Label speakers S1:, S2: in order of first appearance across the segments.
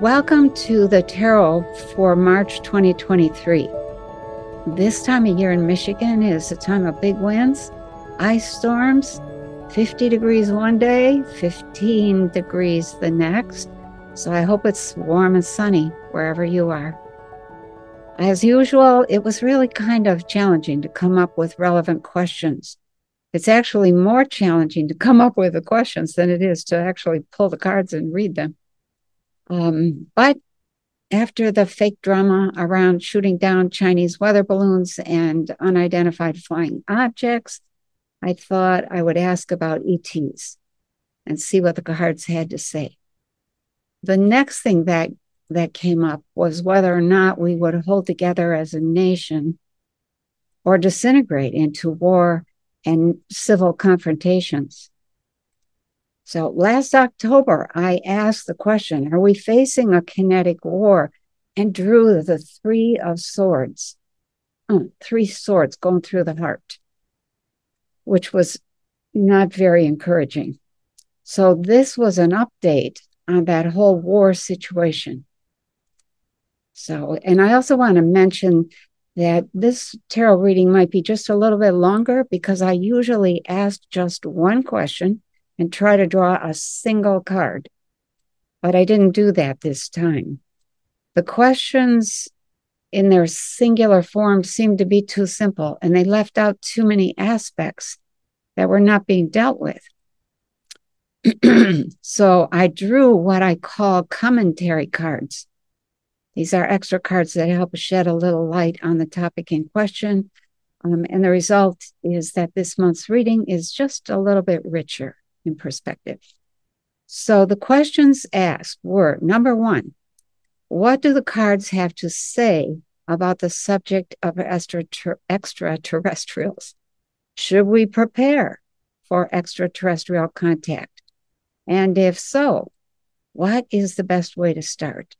S1: Welcome to the tarot for March 2023. This time of year in Michigan is a time of big winds, ice storms, 50 degrees one day, 15 degrees the next. So I hope it's warm and sunny wherever you are. As usual, it was really kind of challenging to come up with relevant questions. It's actually more challenging to come up with the questions than it is to actually pull the cards and read them. Um, but after the fake drama around shooting down Chinese weather balloons and unidentified flying objects, I thought I would ask about ETs and see what the cards had to say. The next thing that that came up was whether or not we would hold together as a nation or disintegrate into war and civil confrontations. So last October, I asked the question Are we facing a kinetic war? And drew the Three of Swords, oh, three swords going through the heart, which was not very encouraging. So this was an update on that whole war situation. So, and I also want to mention that this tarot reading might be just a little bit longer because I usually ask just one question and try to draw a single card. But I didn't do that this time. The questions in their singular form seemed to be too simple, and they left out too many aspects that were not being dealt with. so I drew what I call commentary cards. These are extra cards that help shed a little light on the topic in question. Um, and the result is that this month's reading is just a little bit richer in perspective. So the questions asked were number one, what do the cards have to say about the subject of extraterrestrials? Should we prepare for extraterrestrial contact? And if so, what is the best way to start?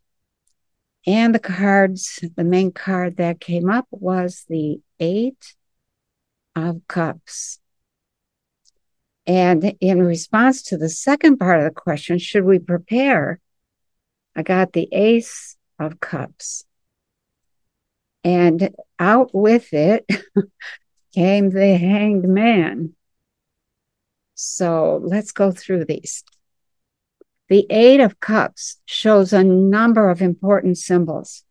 S1: And the cards, the main card that came up was the Eight of Cups. And in response to the second part of the question, should we prepare? I got the Ace of Cups. And out with it came the Hanged Man. So let's go through these. The Eight of Cups shows a number of important symbols.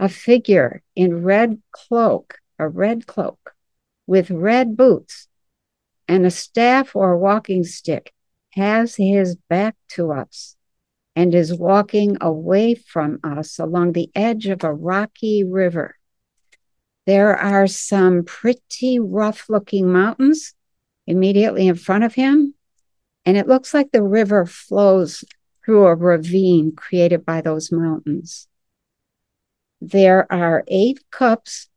S1: A figure in red cloak, a red cloak with red boots and a staff or walking stick has his back to us and is walking away from us along the edge of a rocky river. There are some pretty rough looking mountains immediately in front of him, and it looks like the river flows through a ravine created by those mountains. There are eight cups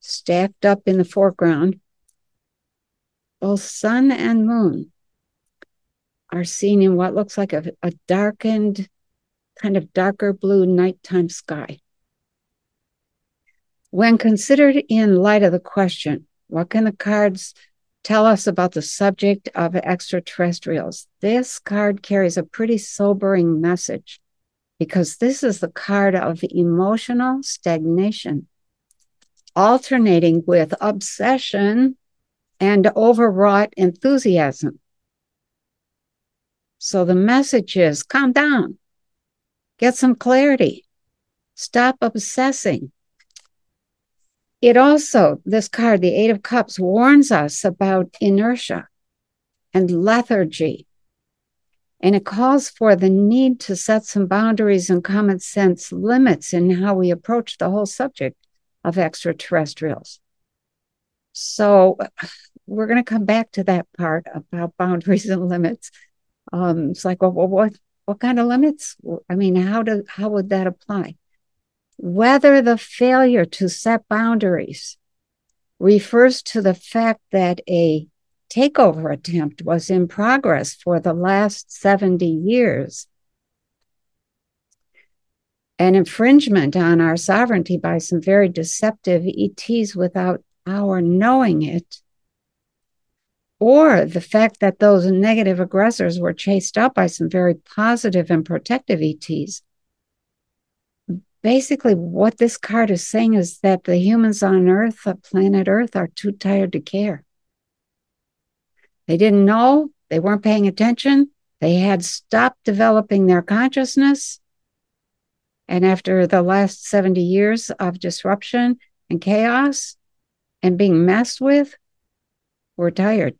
S1: stacked up in the foreground both sun and moon are seen in what looks like a, a darkened, kind of darker blue nighttime sky. When considered in light of the question, what can the cards tell us about the subject of extraterrestrials? This card carries a pretty sobering message because this is the card of emotional stagnation, alternating with obsession and overwrought enthusiasm. So the message is calm down, get some clarity, stop obsessing. It also, this card, the Eight of Cups, warns us about inertia and lethargy. And it calls for the need to set some boundaries and common sense limits in how we approach the whole subject of extraterrestrials. So we're going to come back to that part about boundaries and limits. Um, it's like, well, what what kind of limits? I mean, how do how would that apply? Whether the failure to set boundaries refers to the fact that a takeover attempt was in progress for the last 70 years. An infringement on our sovereignty by some very deceptive ETs without our knowing it, or the fact that those negative aggressors were chased out by some very positive and protective ETs basically, what this card is saying is that the humans on Earth, planet Earth, are too tired to care. They didn't know, they weren't paying attention, they had stopped developing their consciousness. And after the last 70 years of disruption and chaos and being messed with, we're tired.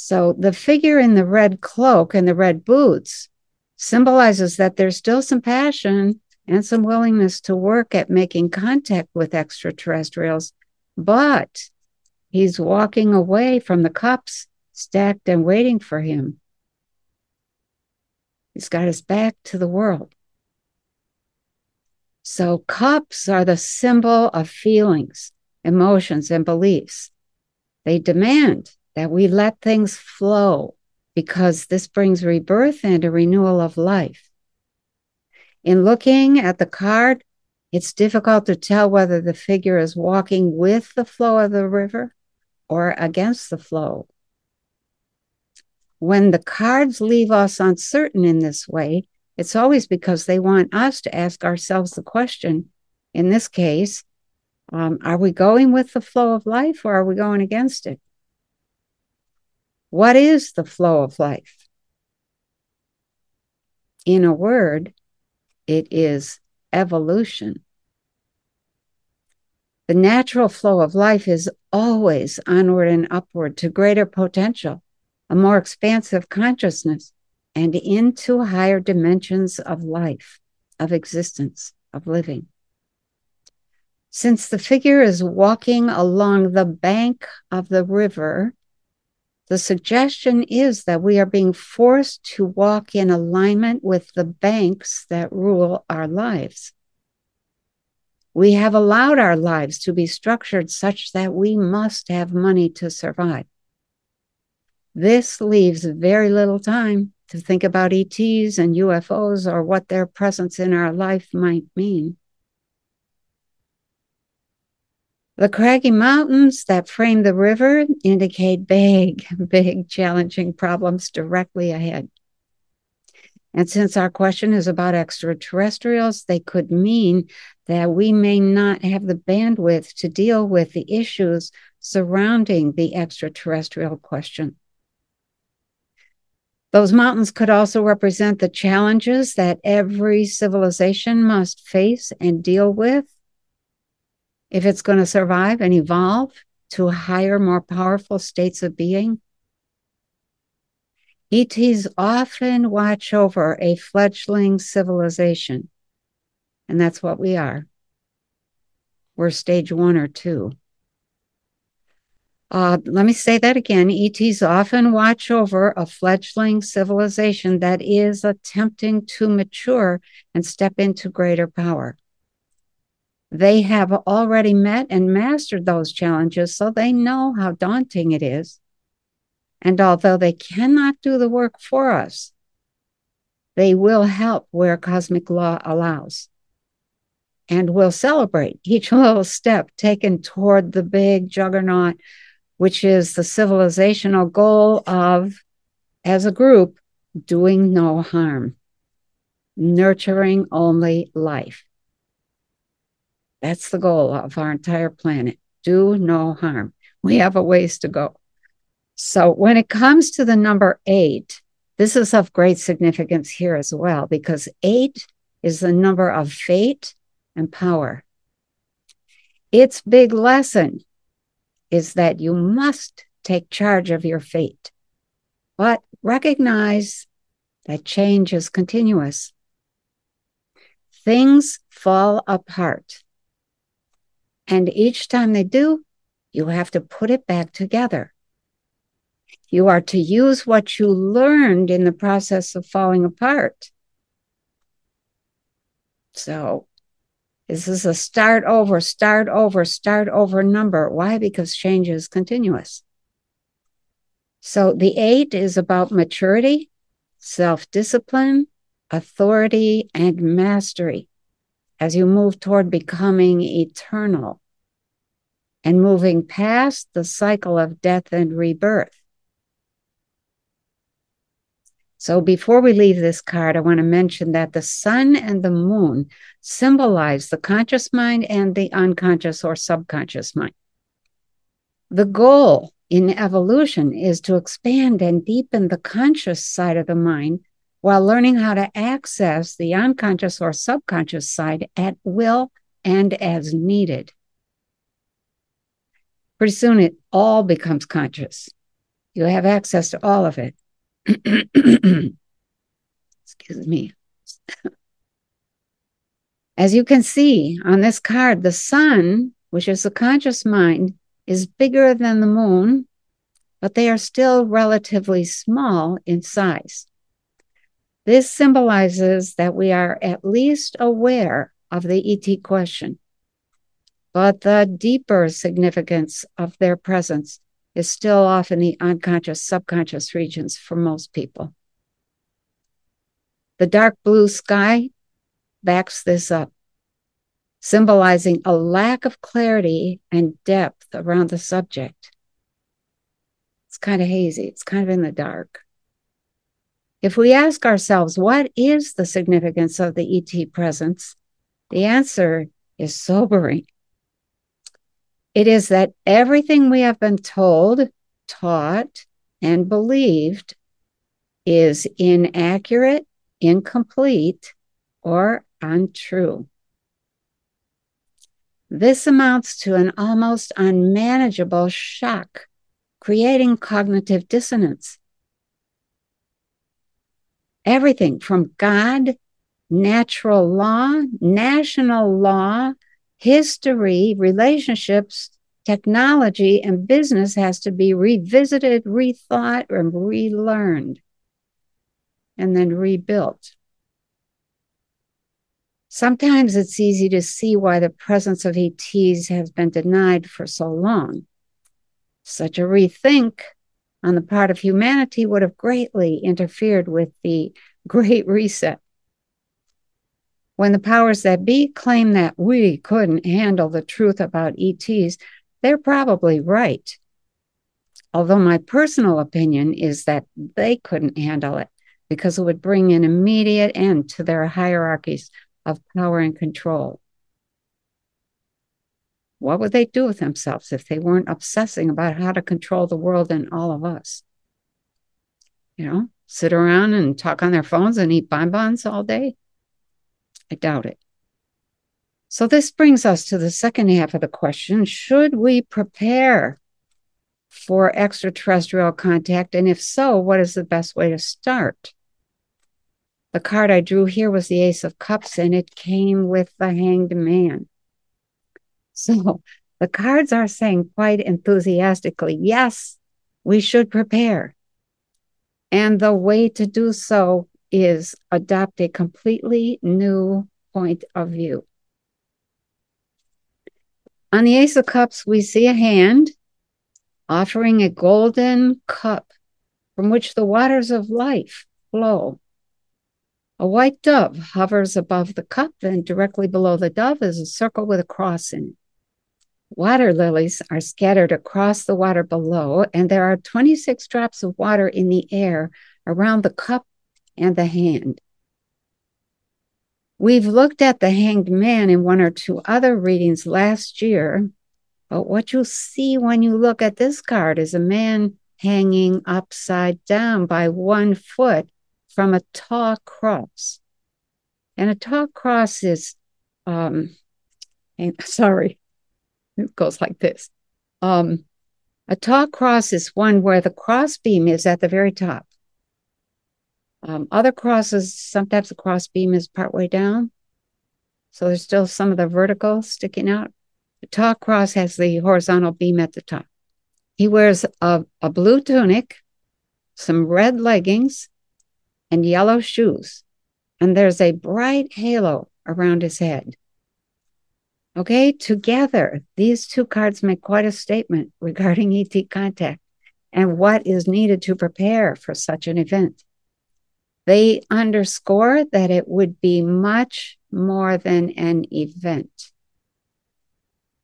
S1: So the figure in the red cloak and the red boots symbolizes that there's still some passion and some willingness to work at making contact with extraterrestrials, but he's walking away from the cups stacked and waiting for him. He's got his back to the world. So, cups are the symbol of feelings, emotions, and beliefs. They demand that we let things flow because this brings rebirth and a renewal of life. In looking at the card, it's difficult to tell whether the figure is walking with the flow of the river or against the flow. When the cards leave us uncertain in this way, it's always because they want us to ask ourselves the question in this case, um, are we going with the flow of life or are we going against it? What is the flow of life? In a word, it is evolution. The natural flow of life is always onward and upward to greater potential, a more expansive consciousness, and into higher dimensions of life, of existence, of living. Since the figure is walking along the bank of the river, the suggestion is that we are being forced to walk in alignment with the banks that rule our lives. We have allowed our lives to be structured such that we must have money to survive. This leaves very little time to think about ETs and UFOs or what their presence in our life might mean. The craggy mountains that frame the river indicate big, big, challenging problems directly ahead. And since our question is about extraterrestrials, they could mean that we may not have the bandwidth to deal with the issues surrounding the extraterrestrial question. Those mountains could also represent the challenges that every civilization must face and deal with if it's going to survive and evolve to higher, more powerful states of being. ETs often watch over a fledgling civilization, and that's what we are. We're stage one or two. Uh, let me say that again. ETs often watch over a fledgling civilization that is attempting to mature and step into greater power. They have already met and mastered those challenges, so they know how daunting it is. And although they cannot do the work for us, they will help where cosmic law allows. And will celebrate each little step taken toward the big juggernaut, which is the civilizational goal of, as a group, doing no harm, nurturing only life. That's the goal of our entire planet. Do no harm. We have a ways to go. So, when it comes to the number eight, this is of great significance here as well, because eight is the number of fate and power. Its big lesson is that you must take charge of your fate, but recognize that change is continuous. Things fall apart and each time they do, you have to put it back together. You are to use what you learned in the process of falling apart. So, this is a start over, start over, start over number. Why? Because change is continuous. So, the eight is about maturity, self discipline, authority, and mastery as you move toward becoming eternal and moving past the cycle of death and rebirth. So before we leave this card, I want to mention that the sun and the moon symbolize the conscious mind and the unconscious or subconscious mind. The goal in evolution is to expand and deepen the conscious side of the mind while learning how to access the unconscious or subconscious side at will and as needed. Pretty soon it all becomes conscious. You have access to all of it. Excuse me. As you can see on this card, the sun, which is the conscious mind, is bigger than the moon, but they are still relatively small in size. This symbolizes that we are at least aware of the ET question, but the deeper significance of their presence is still off in the unconscious, subconscious regions for most people. The dark blue sky backs this up, symbolizing a lack of clarity and depth around the subject. It's kind of hazy, it's kind of in the dark. If we ask ourselves, what is the significance of the ET presence? The answer is sobering. It is that everything we have been told, taught, and believed is inaccurate, incomplete, or untrue. This amounts to an almost unmanageable shock, creating cognitive dissonance. Everything from God, natural law, national law, history, relationships, technology, and business has to be revisited, rethought, and relearned, and then rebuilt. Sometimes it's easy to see why the presence of ETs has been denied for so long. Such a rethink on the part of humanity would have greatly interfered with the Great Reset when the powers that be claim that we couldn't handle the truth about ETs, they're probably right. Although my personal opinion is that they couldn't handle it because it would bring an immediate end to their hierarchies of power and control. What would they do with themselves if they weren't obsessing about how to control the world and all of us? You know, sit around and talk on their phones and eat bonbons all day? I doubt it. So, this brings us to the second half of the question Should we prepare for extraterrestrial contact? And if so, what is the best way to start? The card I drew here was the Ace of Cups, and it came with the Hanged Man. So, the cards are saying quite enthusiastically, yes, we should prepare. And the way to do so is adopt a completely new point of view. On the Ace of Cups, we see a hand offering a golden cup from which the waters of life flow. A white dove hovers above the cup, and directly below the dove is a circle with a cross in it. Water lilies are scattered across the water below, and there are 26 drops of water in the air around the cup and the hand. We've looked at the hanged man in one or two other readings last year, but what you'll see when you look at this card is a man hanging upside down by one foot from a tall cross. And a tall cross is, um, sorry, it goes like this. Um, a tall cross is one where the crossbeam is at the very top. Um, other crosses, sometimes the cross beam is partway down. So there's still some of the vertical sticking out. The tall cross has the horizontal beam at the top. He wears a, a blue tunic, some red leggings, and yellow shoes. And there's a bright halo around his head. Okay, together, these two cards make quite a statement regarding ET contact and what is needed to prepare for such an event. They underscore that it would be much more than an event.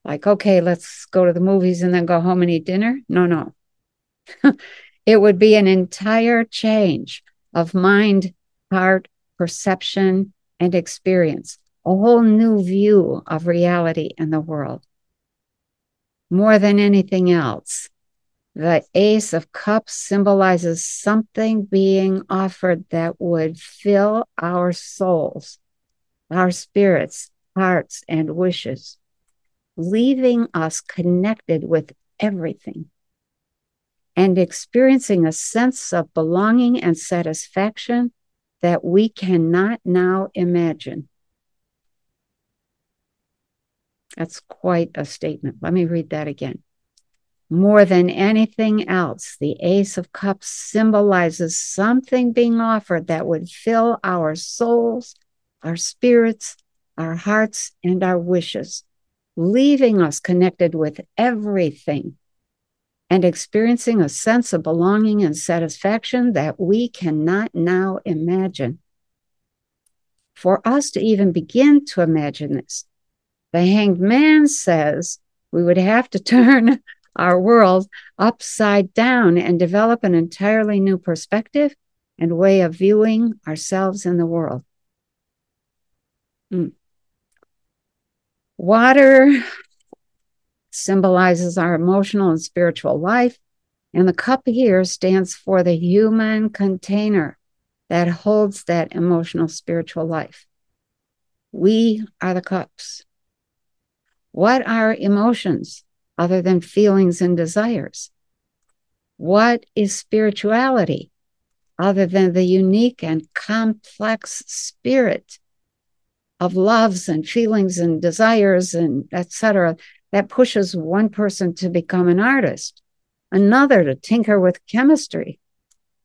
S1: Like, okay, let's go to the movies and then go home and eat dinner. No, no. it would be an entire change, of mind, heart, perception, and experience, a whole new view of reality and the world. More than anything else, the Ace of Cups symbolizes something being offered that would fill our souls, our spirits, hearts, and wishes, leaving us connected with everything and experiencing a sense of belonging and satisfaction that we cannot now imagine. That's quite a statement. Let me read that again. More than anything else, the Ace of Cups symbolizes something being offered that would fill our souls, our spirits, our hearts, and our wishes, leaving us connected with everything and experiencing a sense of belonging and satisfaction that we cannot now imagine. For us to even begin to imagine this, the hanged man says we would have to turn our world upside down and develop an entirely new perspective and way of viewing ourselves in the world. Mm. Water symbolizes our emotional and spiritual life, and the cup here stands for the human container that holds that emotional spiritual life. We are the cups. What are emotions? other than feelings and desires? What is spirituality other than the unique and complex spirit of loves and feelings and desires and etc that pushes one person to become an artist, another to tinker with chemistry,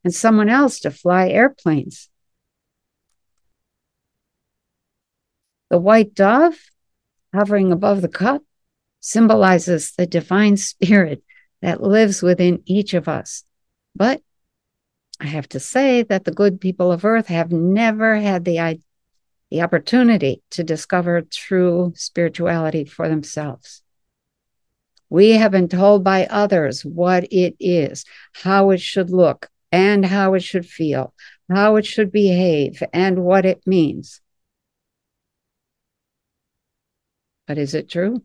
S1: and someone else to fly airplanes? The white dove hovering above the cup symbolizes the divine spirit that lives within each of us. But I have to say that the good people of earth have never had the, the opportunity to discover true spirituality for themselves. We have been told by others what it is, how it should look, and how it should feel, how it should behave, and what it means. But is it true?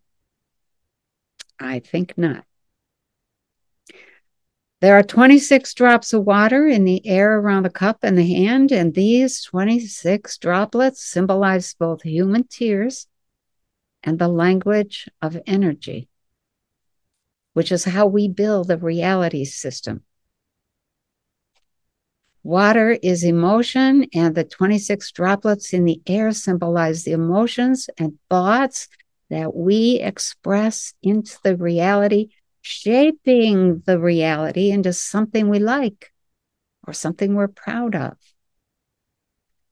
S1: I think not. There are 26 drops of water in the air around the cup and the hand, and these 26 droplets symbolize both human tears and the language of energy, which is how we build a reality system. Water is emotion, and the 26 droplets in the air symbolize the emotions and thoughts that we express into the reality, shaping the reality into something we like or something we're proud of.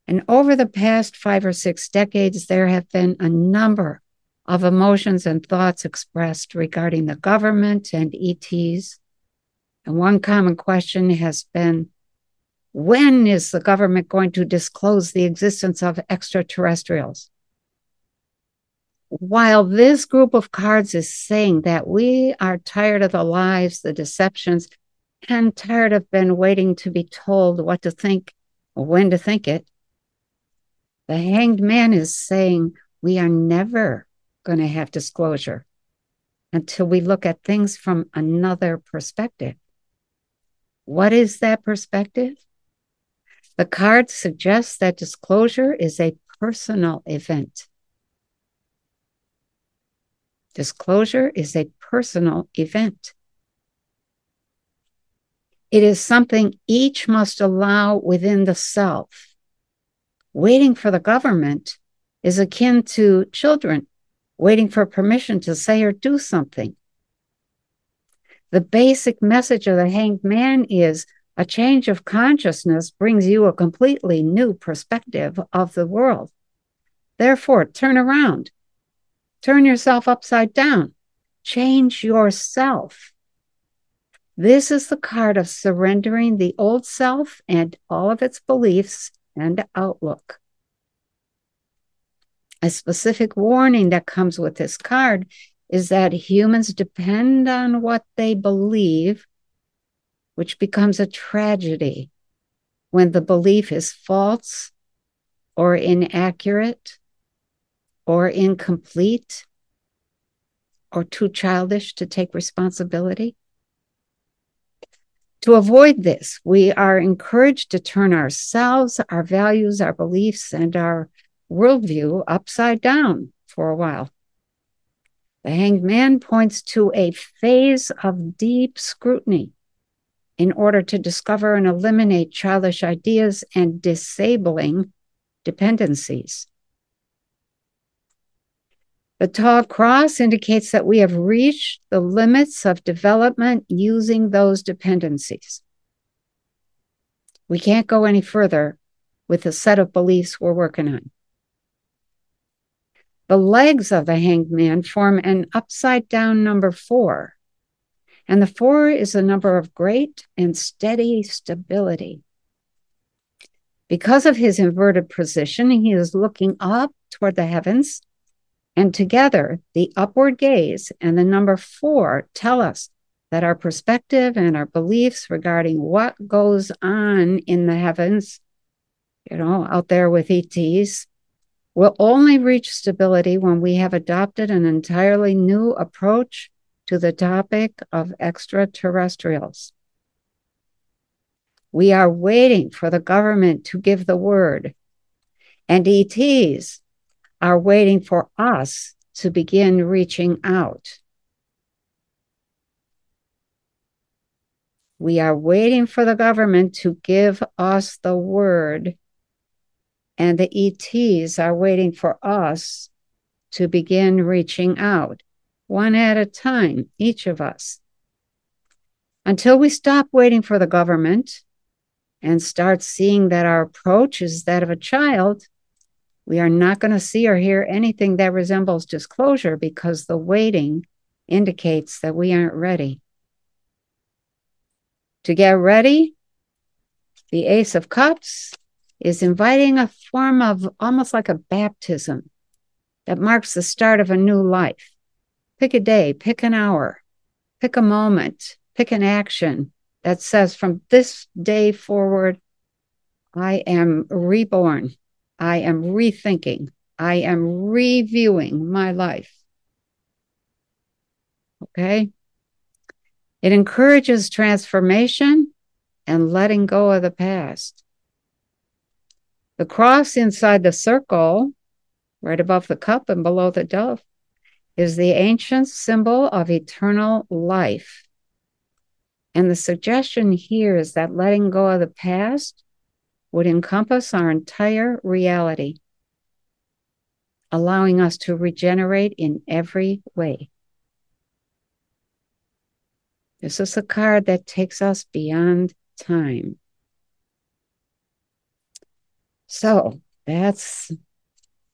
S1: And over the past five or six decades, there have been a number of emotions and thoughts expressed regarding the government and ETs. And one common question has been when is the government going to disclose the existence of extraterrestrials? While this group of cards is saying that we are tired of the lies, the deceptions, and tired of been waiting to be told what to think or when to think it, the hanged man is saying we are never going to have disclosure until we look at things from another perspective. What is that perspective? The card suggests that disclosure is a personal event. Disclosure is a personal event. It is something each must allow within the self. Waiting for the government is akin to children waiting for permission to say or do something. The basic message of the hanged man is a change of consciousness brings you a completely new perspective of the world. Therefore, turn around Turn yourself upside down. Change yourself. This is the card of surrendering the old self and all of its beliefs and outlook. A specific warning that comes with this card is that humans depend on what they believe, which becomes a tragedy when the belief is false or inaccurate or incomplete or too childish to take responsibility. To avoid this, we are encouraged to turn ourselves, our values, our beliefs, and our worldview upside down for a while. The hanged man points to a phase of deep scrutiny in order to discover and eliminate childish ideas and disabling dependencies. The tall cross indicates that we have reached the limits of development using those dependencies. We can't go any further with the set of beliefs we're working on. The legs of the hanged man form an upside down number four, and the four is a number of great and steady stability. Because of his inverted position, he is looking up toward the heavens and together, the upward gaze and the number four tell us that our perspective and our beliefs regarding what goes on in the heavens, you know, out there with ETs, will only reach stability when we have adopted an entirely new approach to the topic of extraterrestrials. We are waiting for the government to give the word, and ETs are waiting for us to begin reaching out. We are waiting for the government to give us the word, and the ETs are waiting for us to begin reaching out, one at a time, each of us. Until we stop waiting for the government and start seeing that our approach is that of a child, we are not going to see or hear anything that resembles disclosure because the waiting indicates that we aren't ready. To get ready, the Ace of Cups is inviting a form of almost like a baptism that marks the start of a new life. Pick a day, pick an hour, pick a moment, pick an action that says, from this day forward, I am reborn. I am rethinking. I am reviewing my life. Okay. It encourages transformation and letting go of the past. The cross inside the circle, right above the cup and below the dove, is the ancient symbol of eternal life. And the suggestion here is that letting go of the past would encompass our entire reality, allowing us to regenerate in every way. This is a card that takes us beyond time. So that's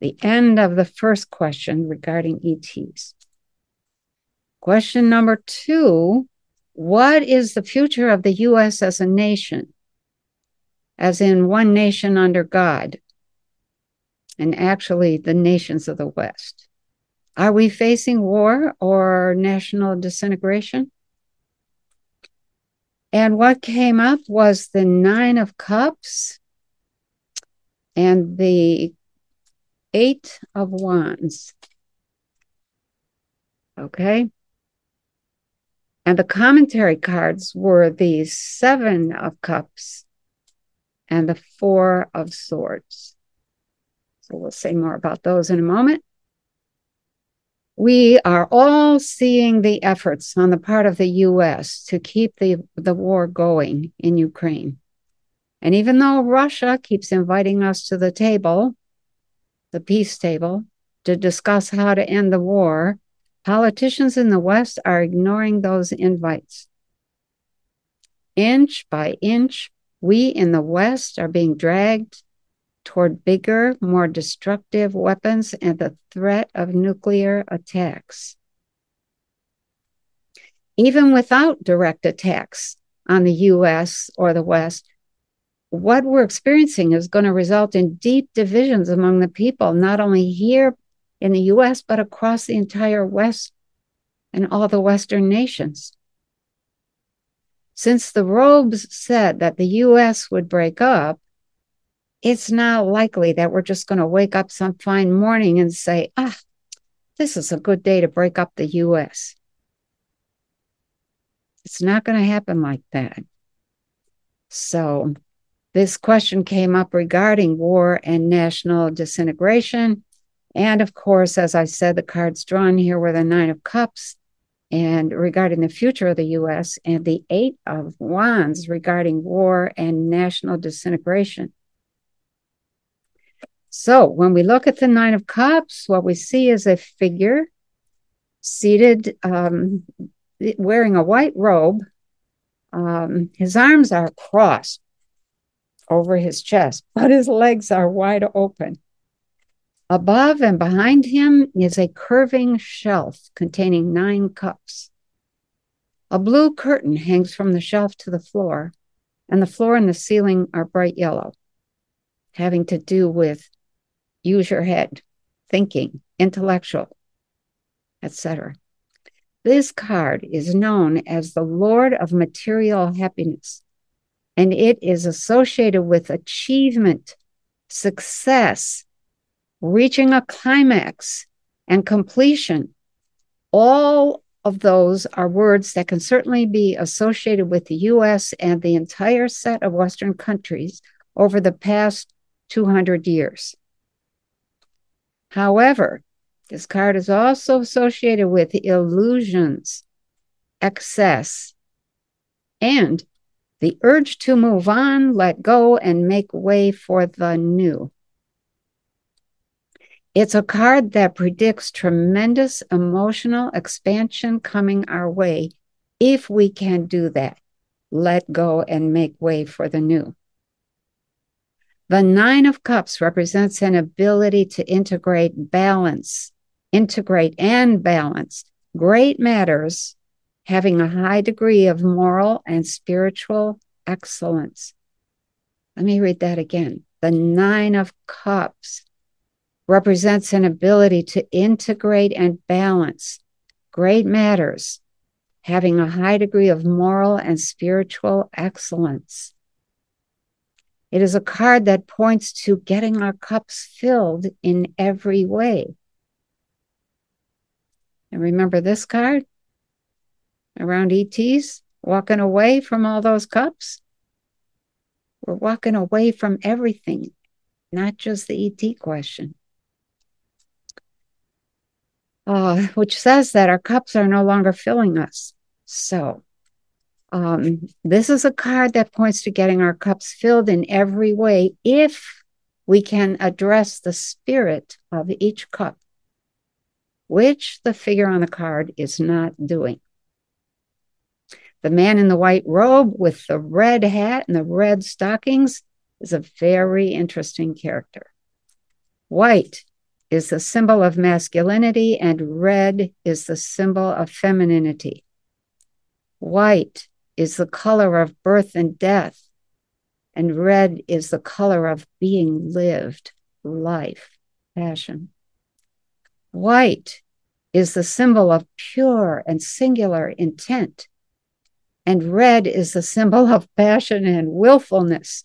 S1: the end of the first question regarding ETs. Question number two What is the future of the U.S. as a nation? As in one nation under God, and actually the nations of the West. Are we facing war or national disintegration? And what came up was the Nine of Cups and the Eight of Wands. Okay. And the commentary cards were the Seven of Cups and the Four of Swords. So we'll say more about those in a moment. We are all seeing the efforts on the part of the US to keep the, the war going in Ukraine. And even though Russia keeps inviting us to the table, the peace table, to discuss how to end the war, politicians in the West are ignoring those invites. Inch by inch, we in the West are being dragged toward bigger, more destructive weapons and the threat of nuclear attacks. Even without direct attacks on the US or the West, what we're experiencing is going to result in deep divisions among the people, not only here in the US, but across the entire West and all the Western nations. Since the robes said that the US would break up, it's not likely that we're just going to wake up some fine morning and say, ah, this is a good day to break up the US. It's not going to happen like that. So, this question came up regarding war and national disintegration. And of course, as I said, the cards drawn here were the Nine of Cups and regarding the future of the US, and the Eight of Wands regarding war and national disintegration. So when we look at the Nine of Cups, what we see is a figure seated, um, wearing a white robe. Um, his arms are crossed over his chest, but his legs are wide open. Above and behind him is a curving shelf containing nine cups. A blue curtain hangs from the shelf to the floor, and the floor and the ceiling are bright yellow, having to do with use your head, thinking, intellectual, etc. This card is known as the Lord of Material Happiness, and it is associated with achievement, success, reaching a climax, and completion. All of those are words that can certainly be associated with the US and the entire set of Western countries over the past 200 years. However, this card is also associated with illusions, excess, and the urge to move on, let go, and make way for the new. It's a card that predicts tremendous emotional expansion coming our way if we can do that. Let go and make way for the new. The Nine of Cups represents an ability to integrate balance, integrate and balance great matters, having a high degree of moral and spiritual excellence. Let me read that again. The Nine of Cups represents an ability to integrate and balance great matters, having a high degree of moral and spiritual excellence. It is a card that points to getting our cups filled in every way. And remember this card around ETs, walking away from all those cups? We're walking away from everything, not just the ET question. Uh, which says that our cups are no longer filling us. So, um, this is a card that points to getting our cups filled in every way if we can address the spirit of each cup, which the figure on the card is not doing. The man in the white robe with the red hat and the red stockings is a very interesting character. White is the symbol of masculinity, and red is the symbol of femininity. White is the color of birth and death, and red is the color of being lived, life, passion. White is the symbol of pure and singular intent, and red is the symbol of passion and willfulness.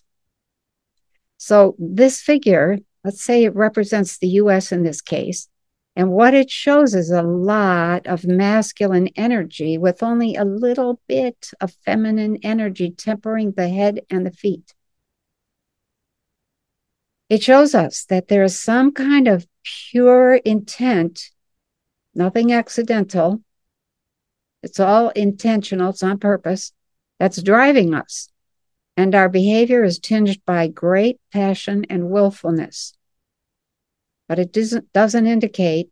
S1: So, this figure, let's say it represents the US in this case, and what it shows is a lot of masculine energy with only a little bit of feminine energy tempering the head and the feet. It shows us that there is some kind of pure intent, nothing accidental. It's all intentional, it's on purpose, that's driving us. And our behavior is tinged by great passion and willfulness but it doesn't, doesn't indicate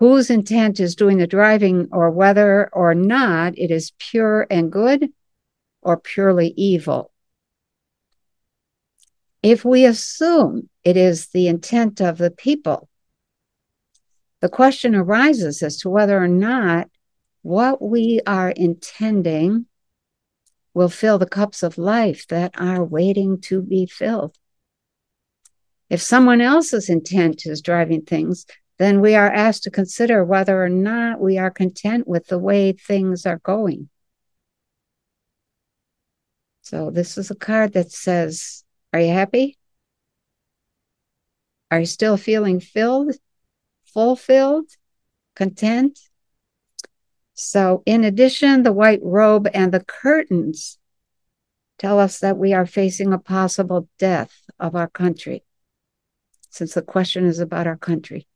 S1: whose intent is doing the driving or whether or not it is pure and good or purely evil. If we assume it is the intent of the people, the question arises as to whether or not what we are intending will fill the cups of life that are waiting to be filled. If someone else's intent is driving things, then we are asked to consider whether or not we are content with the way things are going. So this is a card that says, Are you happy? Are you still feeling filled, fulfilled, content? So, in addition, the white robe and the curtains tell us that we are facing a possible death of our country, since the question is about our country.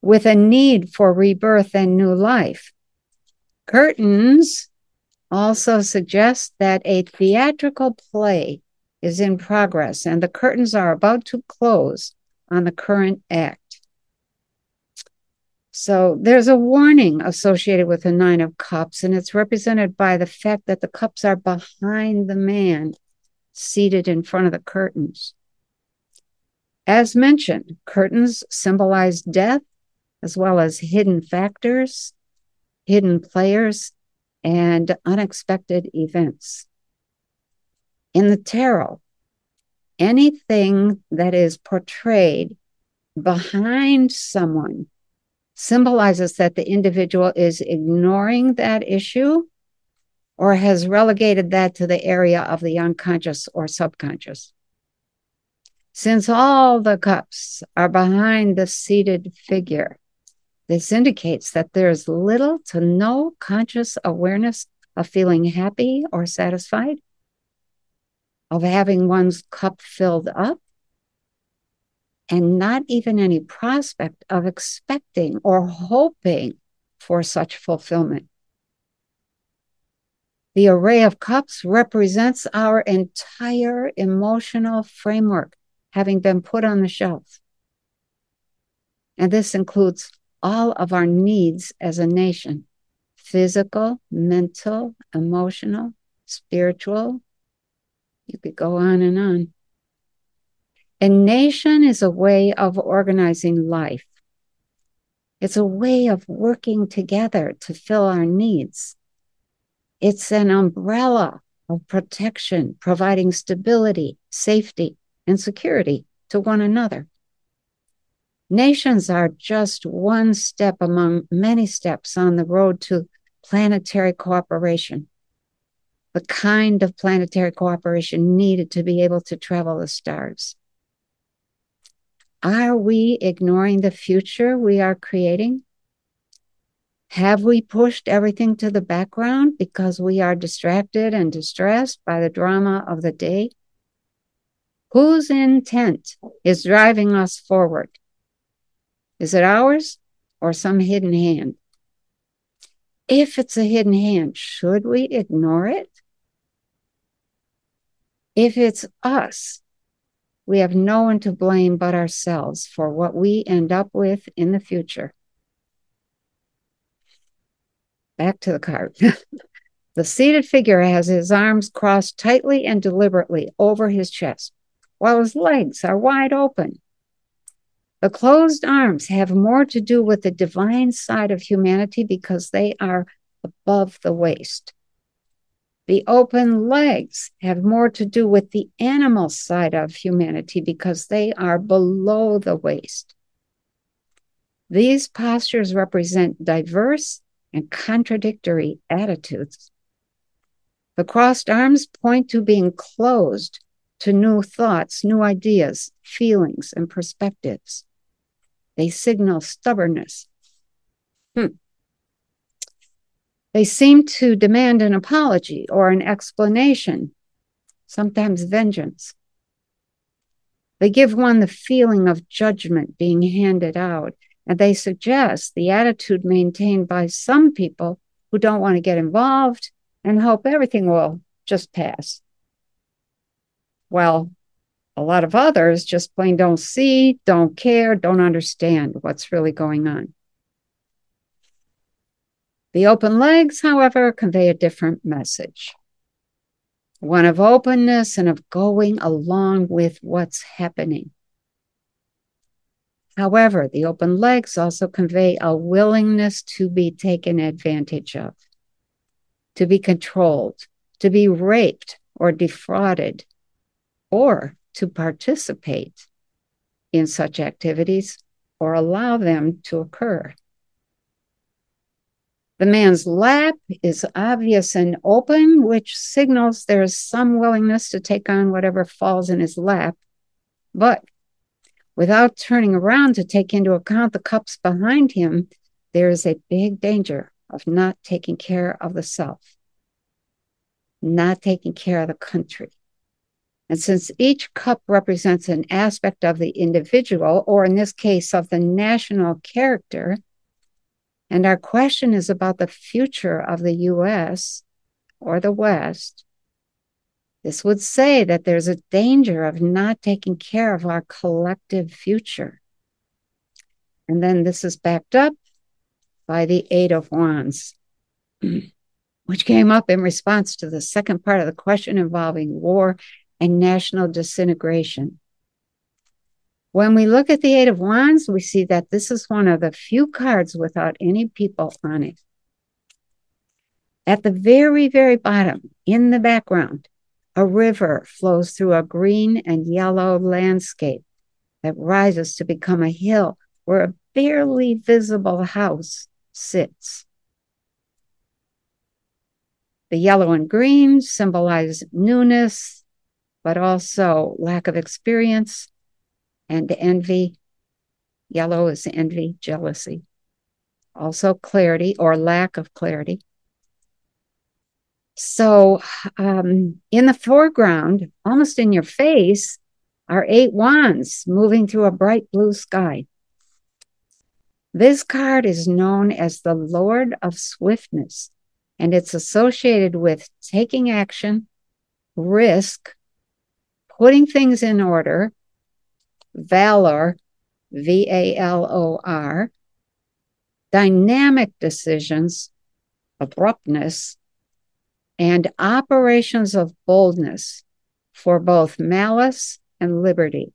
S1: With a need for rebirth and new life. Curtains also suggest that a theatrical play is in progress and the curtains are about to close on the current act. So there's a warning associated with the Nine of Cups, and it's represented by the fact that the cups are behind the man seated in front of the curtains. As mentioned, curtains symbolize death as well as hidden factors, hidden players, and unexpected events. In the tarot, anything that is portrayed behind someone symbolizes that the individual is ignoring that issue or has relegated that to the area of the unconscious or subconscious. Since all the cups are behind the seated figure, this indicates that there's little to no conscious awareness of feeling happy or satisfied, of having one's cup filled up, and not even any prospect of expecting or hoping for such fulfillment. The array of cups represents our entire emotional framework having been put on the shelf. And this includes all of our needs as a nation physical, mental, emotional, spiritual. You could go on and on. A nation is a way of organizing life. It's a way of working together to fill our needs. It's an umbrella of protection, providing stability, safety, and security to one another. Nations are just one step among many steps on the road to planetary cooperation, the kind of planetary cooperation needed to be able to travel the stars. Are we ignoring the future we are creating? Have we pushed everything to the background because we are distracted and distressed by the drama of the day? Whose intent is driving us forward? Is it ours or some hidden hand? If it's a hidden hand, should we ignore it? If it's us, we have no one to blame but ourselves for what we end up with in the future. Back to the card. the seated figure has his arms crossed tightly and deliberately over his chest, while his legs are wide open. The closed arms have more to do with the divine side of humanity because they are above the waist. The open legs have more to do with the animal side of humanity because they are below the waist. These postures represent diverse and contradictory attitudes. The crossed arms point to being closed to new thoughts, new ideas, feelings, and perspectives. They signal stubbornness. Hmm. They seem to demand an apology or an explanation, sometimes vengeance. They give one the feeling of judgment being handed out, and they suggest the attitude maintained by some people who don't want to get involved and hope everything will just pass. Well, a lot of others just plain don't see, don't care, don't understand what's really going on. The open legs, however, convey a different message one of openness and of going along with what's happening. However, the open legs also convey a willingness to be taken advantage of, to be controlled, to be raped or defrauded, or to participate in such activities or allow them to occur. The man's lap is obvious and open, which signals there is some willingness to take on whatever falls in his lap. But without turning around to take into account the cups behind him, there is a big danger of not taking care of the self, not taking care of the country. And since each cup represents an aspect of the individual, or in this case, of the national character, and our question is about the future of the US or the West, this would say that there's a danger of not taking care of our collective future. And then this is backed up by the Eight of Wands, which came up in response to the second part of the question involving war and national disintegration. When we look at the Eight of Wands, we see that this is one of the few cards without any people on it. At the very, very bottom, in the background, a river flows through a green and yellow landscape that rises to become a hill where a barely visible house sits. The yellow and green symbolize newness, but also lack of experience and envy. Yellow is envy, jealousy. Also, clarity or lack of clarity. So, um, in the foreground, almost in your face, are eight wands moving through a bright blue sky. This card is known as the Lord of Swiftness, and it's associated with taking action, risk, putting things in order, valor, V A L O R, dynamic decisions, abruptness, and operations of boldness for both malice and liberty.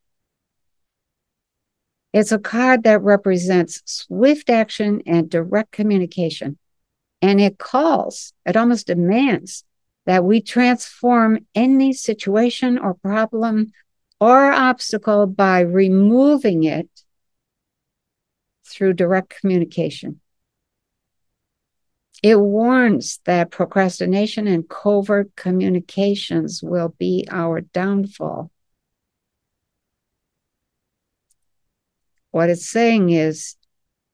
S1: It's a card that represents swift action and direct communication. And it calls, it almost demands that we transform any situation or problem or obstacle by removing it through direct communication. It warns that procrastination and covert communications will be our downfall. What it's saying is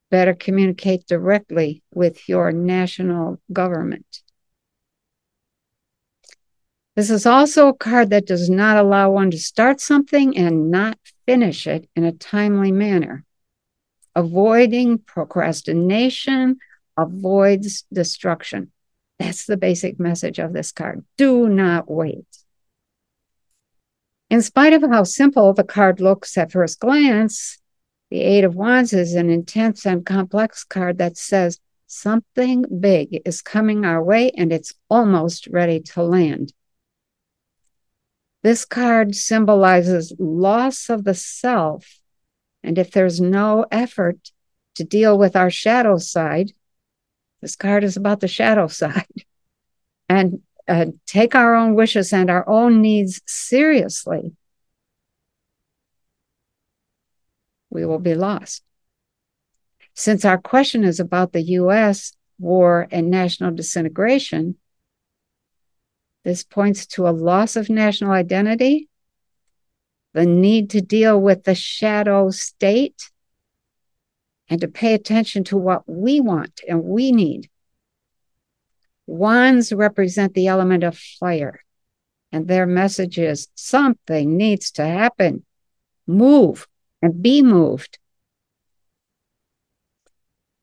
S1: better communicate directly with your national government. This is also a card that does not allow one to start something and not finish it in a timely manner. Avoiding procrastination avoids destruction. That's the basic message of this card. Do not wait. In spite of how simple the card looks at first glance, the Eight of Wands is an intense and complex card that says something big is coming our way and it's almost ready to land. This card symbolizes loss of the self. And if there's no effort to deal with our shadow side, this card is about the shadow side. And uh, take our own wishes and our own needs seriously, we will be lost. Since our question is about the US war and national disintegration, this points to a loss of national identity, the need to deal with the shadow state, and to pay attention to what we want and we need. Wands represent the element of fire, and their message is something needs to happen. Move and be moved.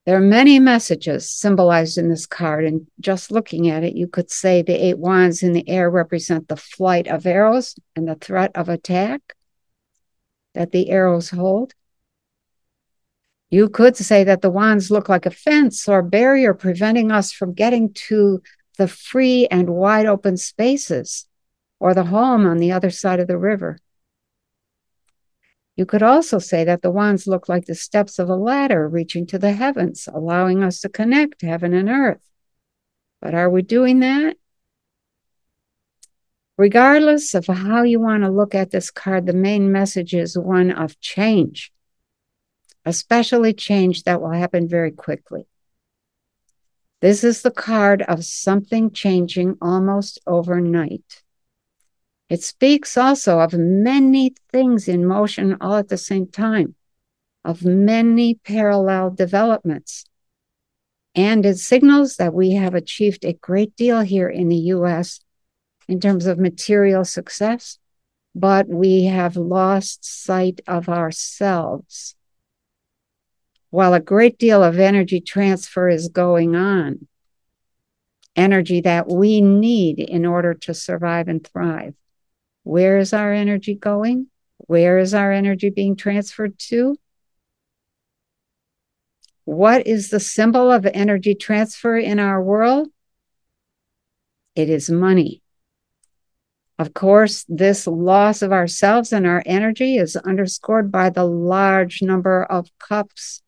S1: There are many messages symbolized in this card, and just looking at it, you could say the eight wands in the air represent the flight of arrows and the threat of attack that the arrows hold. You could say that the wands look like a fence or barrier preventing us from getting to the free and wide open spaces or the home on the other side of the river. You could also say that the wands look like the steps of a ladder reaching to the heavens, allowing us to connect heaven and earth. But are we doing that? Regardless of how you want to look at this card, the main message is one of change, especially change that will happen very quickly. This is the card of something changing almost overnight. It speaks also of many things in motion all at the same time, of many parallel developments. And it signals that we have achieved a great deal here in the US in terms of material success, but we have lost sight of ourselves. While a great deal of energy transfer is going on, energy that we need in order to survive and thrive. Where is our energy going? Where is our energy being transferred to? What is the symbol of energy transfer in our world? It is money. Of course, this loss of ourselves and our energy is underscored by the large number of cups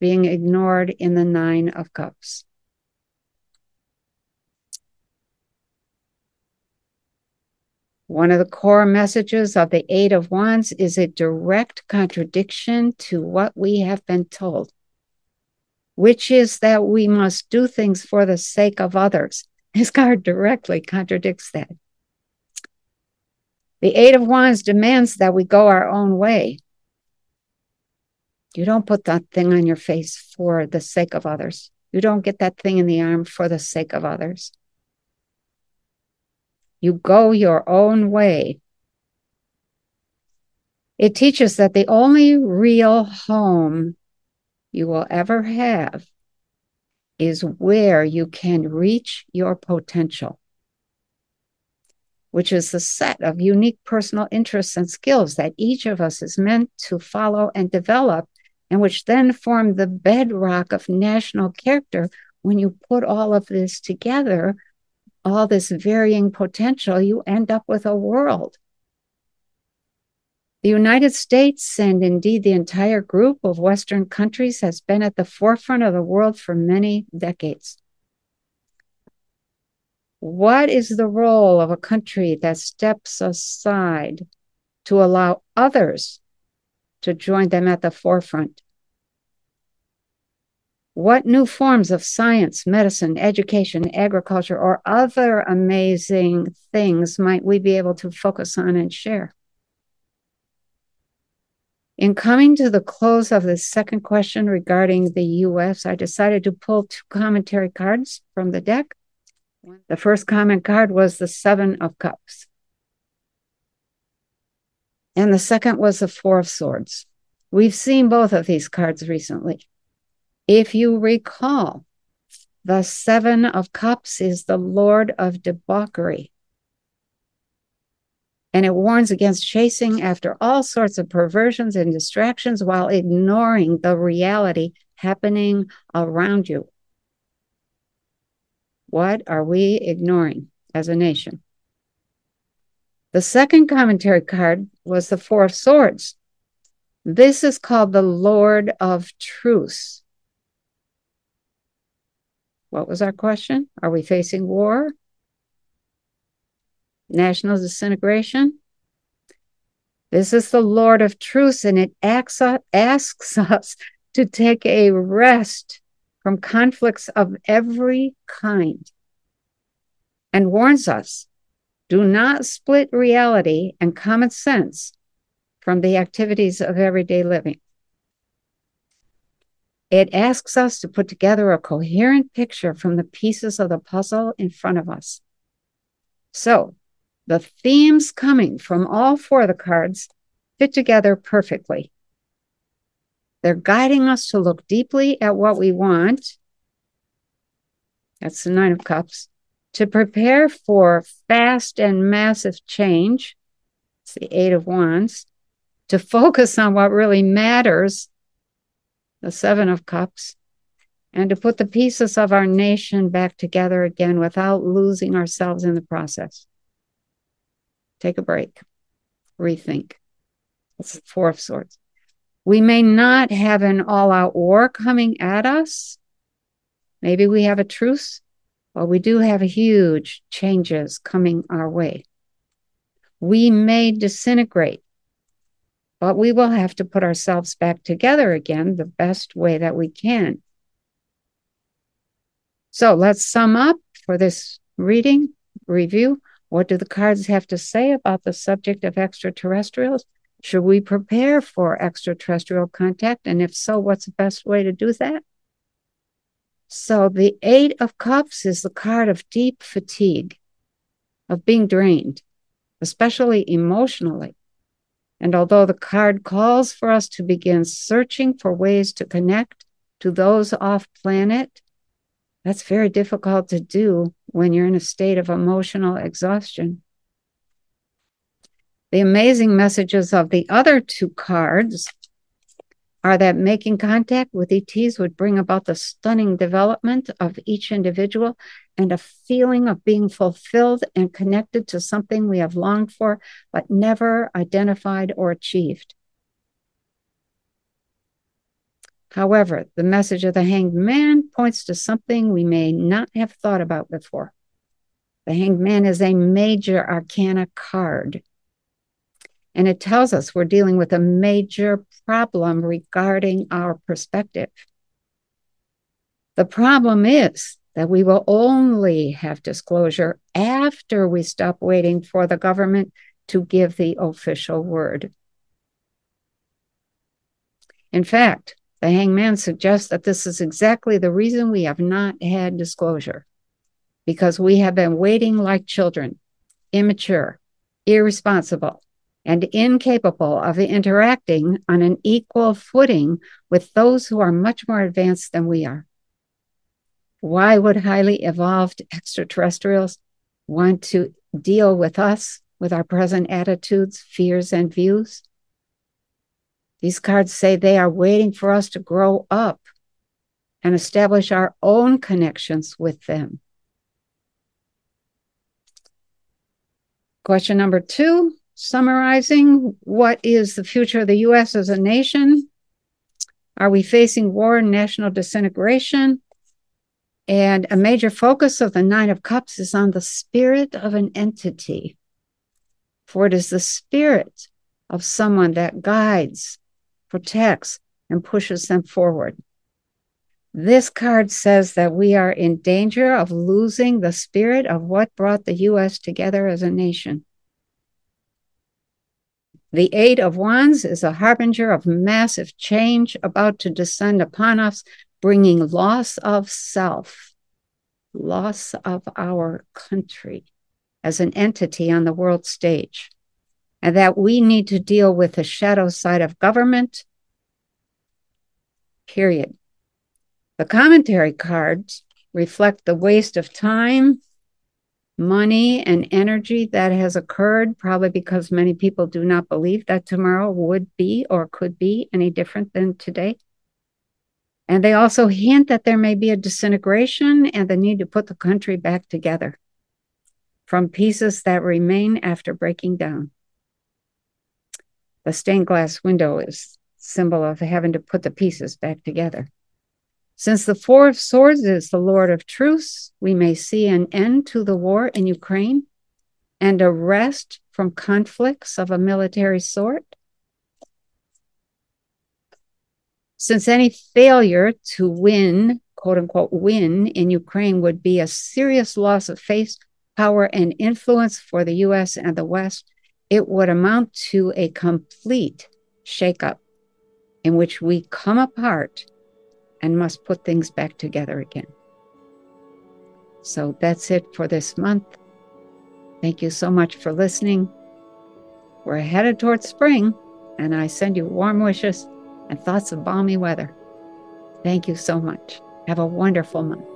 S1: being ignored in the Nine of Cups. One of the core messages of the Eight of Wands is a direct contradiction to what we have been told which is that we must do things for the sake of others. This card directly contradicts that. The Eight of Wands demands that we go our own way. You don't put that thing on your face for the sake of others. You don't get that thing in the arm for the sake of others. You go your own way. It teaches that the only real home you will ever have is where you can reach your potential, which is the set of unique personal interests and skills that each of us is meant to follow and develop, and which then form the bedrock of national character. When you put all of this together, all this varying potential, you end up with a world the United States, and indeed the entire group of Western countries, has been at the forefront of the world for many decades. What is the role of a country that steps aside to allow others to join them at the forefront? What new forms of science, medicine, education, agriculture, or other amazing things might we be able to focus on and share? In coming to the close of the second question regarding the US, I decided to pull two commentary cards from the deck. The first comment card was the Seven of Cups, and the second was the Four of Swords. We've seen both of these cards recently. If you recall, the Seven of Cups is the Lord of debauchery and it warns against chasing after all sorts of perversions and distractions while ignoring the reality happening around you. What are we ignoring as a nation? The second commentary card was the Four of Swords. This is called the Lord of Truce. What was our question? Are we facing war? national disintegration. This is the Lord of Truce, and it asks, asks us to take a rest from conflicts of every kind and warns us do not split reality and common sense from the activities of everyday living. It asks us to put together a coherent picture from the pieces of the puzzle in front of us. So, the themes coming from all four of the cards fit together perfectly. They're guiding us to look deeply at what we want. That's the Nine of Cups. To prepare for fast and massive change. It's the Eight of Wands. To focus on what really matters. The Seven of Cups. And to put the pieces of our nation back together again without losing ourselves in the process take a break, rethink. That's the Four of Swords. We may not have an all out war coming at us. Maybe we have a truce, but we do have huge changes coming our way. We may disintegrate, but we will have to put ourselves back together again the best way that we can. So let's sum up for this reading review. What do the cards have to say about the subject of extraterrestrials? Should we prepare for extraterrestrial contact? And if so, what's the best way to do that? So the Eight of Cups is the card of deep fatigue, of being drained, especially emotionally. And although the card calls for us to begin searching for ways to connect to those off planet, that's very difficult to do when you're in a state of emotional exhaustion. The amazing messages of the other two cards are that making contact with ETs would bring about the stunning development of each individual and a feeling of being fulfilled and connected to something we have longed for but never identified or achieved. However, the message of the hanged man points to something we may not have thought about before. The hanged man is a major arcana card and it tells us we're dealing with a major problem regarding our perspective. The problem is that we will only have disclosure after we stop waiting for the government to give the official word. In fact, the hangman suggests that this is exactly the reason we have not had disclosure, because we have been waiting like children, immature, irresponsible, and incapable of interacting on an equal footing with those who are much more advanced than we are. Why would highly evolved extraterrestrials want to deal with us, with our present attitudes, fears, and views? These cards say they are waiting for us to grow up and establish our own connections with them. Question number two summarizing what is the future of the US as a nation? Are we facing war and national disintegration? And a major focus of the Nine of Cups is on the spirit of an entity. For it is the spirit of someone that guides, protects, and pushes them forward. This card says that we are in danger of losing the spirit of what brought the US together as a nation. The Eight of Wands is a harbinger of massive change about to descend upon us, bringing loss of self, loss of our country as an entity on the world stage, and that we need to deal with the shadow side of government. Period. The commentary cards reflect the waste of time, money and energy that has occurred, probably because many people do not believe that tomorrow would be or could be any different than today. And they also hint that there may be a disintegration and the need to put the country back together from pieces that remain after breaking down. The stained glass window is symbol of having to put the pieces back together. Since the Four of Swords is the Lord of Truce, we may see an end to the war in Ukraine and a rest from conflicts of a military sort. Since any failure to win, quote unquote, win in Ukraine would be a serious loss of face, power, and influence for the US and the West, it would amount to a complete shakeup in which we come apart and must put things back together again. So that's it for this month. Thank you so much for listening. We're headed towards spring, and I send you warm wishes and thoughts of balmy weather. Thank you so much. Have a wonderful month.